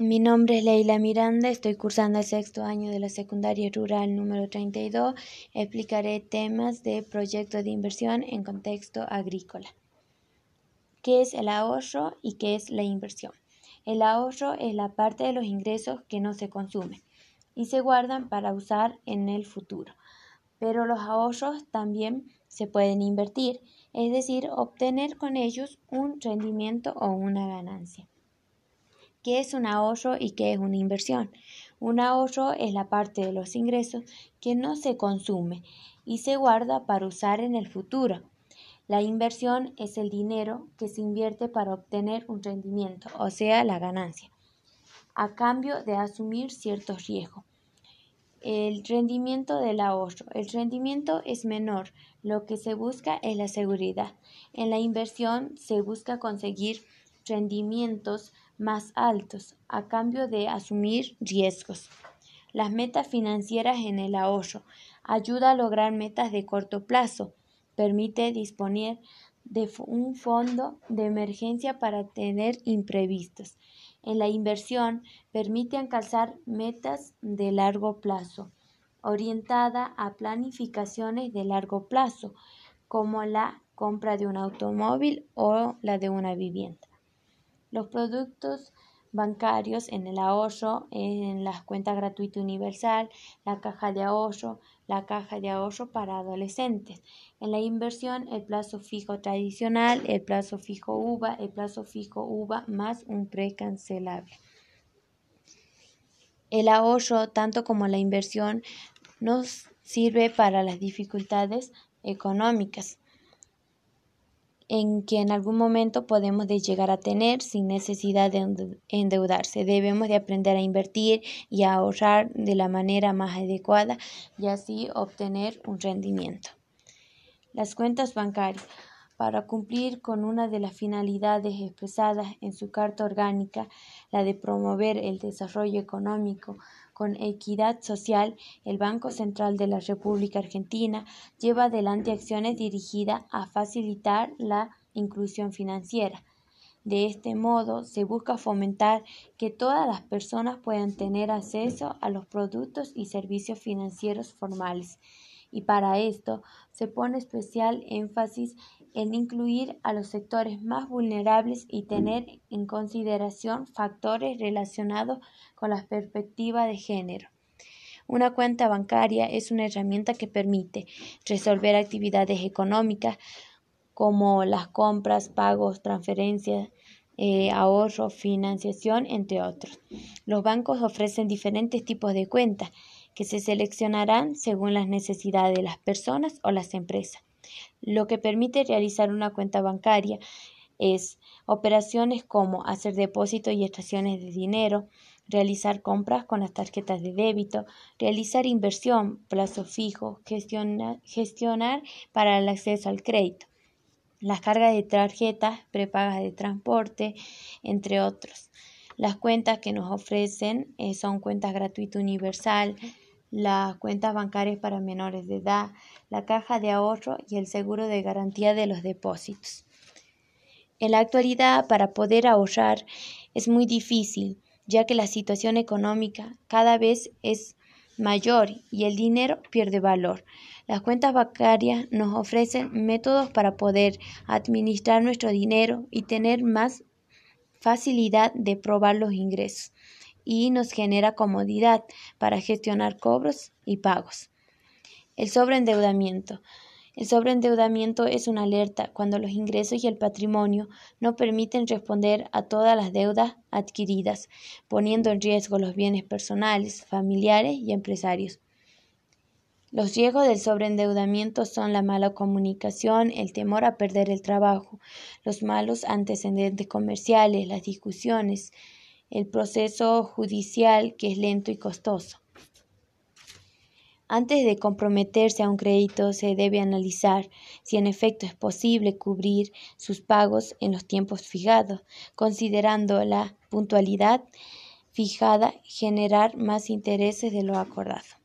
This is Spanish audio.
Mi nombre es Leila Miranda, estoy cursando el sexto año de la secundaria rural número 32. Explicaré temas de proyecto de inversión en contexto agrícola. ¿Qué es el ahorro y qué es la inversión? El ahorro es la parte de los ingresos que no se consumen y se guardan para usar en el futuro. Pero los ahorros también se pueden invertir, es decir, obtener con ellos un rendimiento o una ganancia. ¿Qué es un ahorro y qué es una inversión? Un ahorro es la parte de los ingresos que no se consume y se guarda para usar en el futuro. La inversión es el dinero que se invierte para obtener un rendimiento, o sea, la ganancia, a cambio de asumir ciertos riesgos. El rendimiento del ahorro. El rendimiento es menor. Lo que se busca es la seguridad. En la inversión se busca conseguir rendimientos más altos a cambio de asumir riesgos. Las metas financieras en el ahorro ayuda a lograr metas de corto plazo, permite disponer de un fondo de emergencia para tener imprevistos. En la inversión permite alcanzar metas de largo plazo, orientada a planificaciones de largo plazo, como la compra de un automóvil o la de una vivienda. Los productos bancarios en el ahorro, en las cuentas gratuita universal, la caja de ahorro, la caja de ahorro para adolescentes. En la inversión, el plazo fijo tradicional, el plazo fijo UVA, el plazo fijo UVA más un precancelable. El ahorro, tanto como la inversión, nos sirve para las dificultades económicas en que en algún momento podemos llegar a tener sin necesidad de endeudarse. Debemos de aprender a invertir y a ahorrar de la manera más adecuada y así obtener un rendimiento. Las cuentas bancarias. Para cumplir con una de las finalidades expresadas en su Carta Orgánica, la de promover el desarrollo económico con equidad social, el Banco Central de la República Argentina lleva adelante acciones dirigidas a facilitar la inclusión financiera. De este modo, se busca fomentar que todas las personas puedan tener acceso a los productos y servicios financieros formales y para esto se pone especial énfasis en incluir a los sectores más vulnerables y tener en consideración factores relacionados con la perspectiva de género. Una cuenta bancaria es una herramienta que permite resolver actividades económicas como las compras, pagos, transferencias, eh, ahorro, financiación, entre otros. Los bancos ofrecen diferentes tipos de cuentas que se seleccionarán según las necesidades de las personas o las empresas. Lo que permite realizar una cuenta bancaria es operaciones como hacer depósitos y extracciones de dinero, realizar compras con las tarjetas de débito, realizar inversión, plazo fijo, gestionar para el acceso al crédito, las cargas de tarjetas, prepagas de transporte, entre otros. Las cuentas que nos ofrecen eh, son cuentas gratuita universal, las cuentas bancarias para menores de edad, la caja de ahorro y el seguro de garantía de los depósitos. En la actualidad, para poder ahorrar es muy difícil, ya que la situación económica cada vez es mayor y el dinero pierde valor. Las cuentas bancarias nos ofrecen métodos para poder administrar nuestro dinero y tener más facilidad de probar los ingresos y nos genera comodidad para gestionar cobros y pagos. El sobreendeudamiento. El sobreendeudamiento es una alerta cuando los ingresos y el patrimonio no permiten responder a todas las deudas adquiridas, poniendo en riesgo los bienes personales, familiares y empresarios. Los riesgos del sobreendeudamiento son la mala comunicación, el temor a perder el trabajo, los malos antecedentes comerciales, las discusiones, el proceso judicial que es lento y costoso. Antes de comprometerse a un crédito se debe analizar si en efecto es posible cubrir sus pagos en los tiempos fijados, considerando la puntualidad fijada generar más intereses de lo acordado.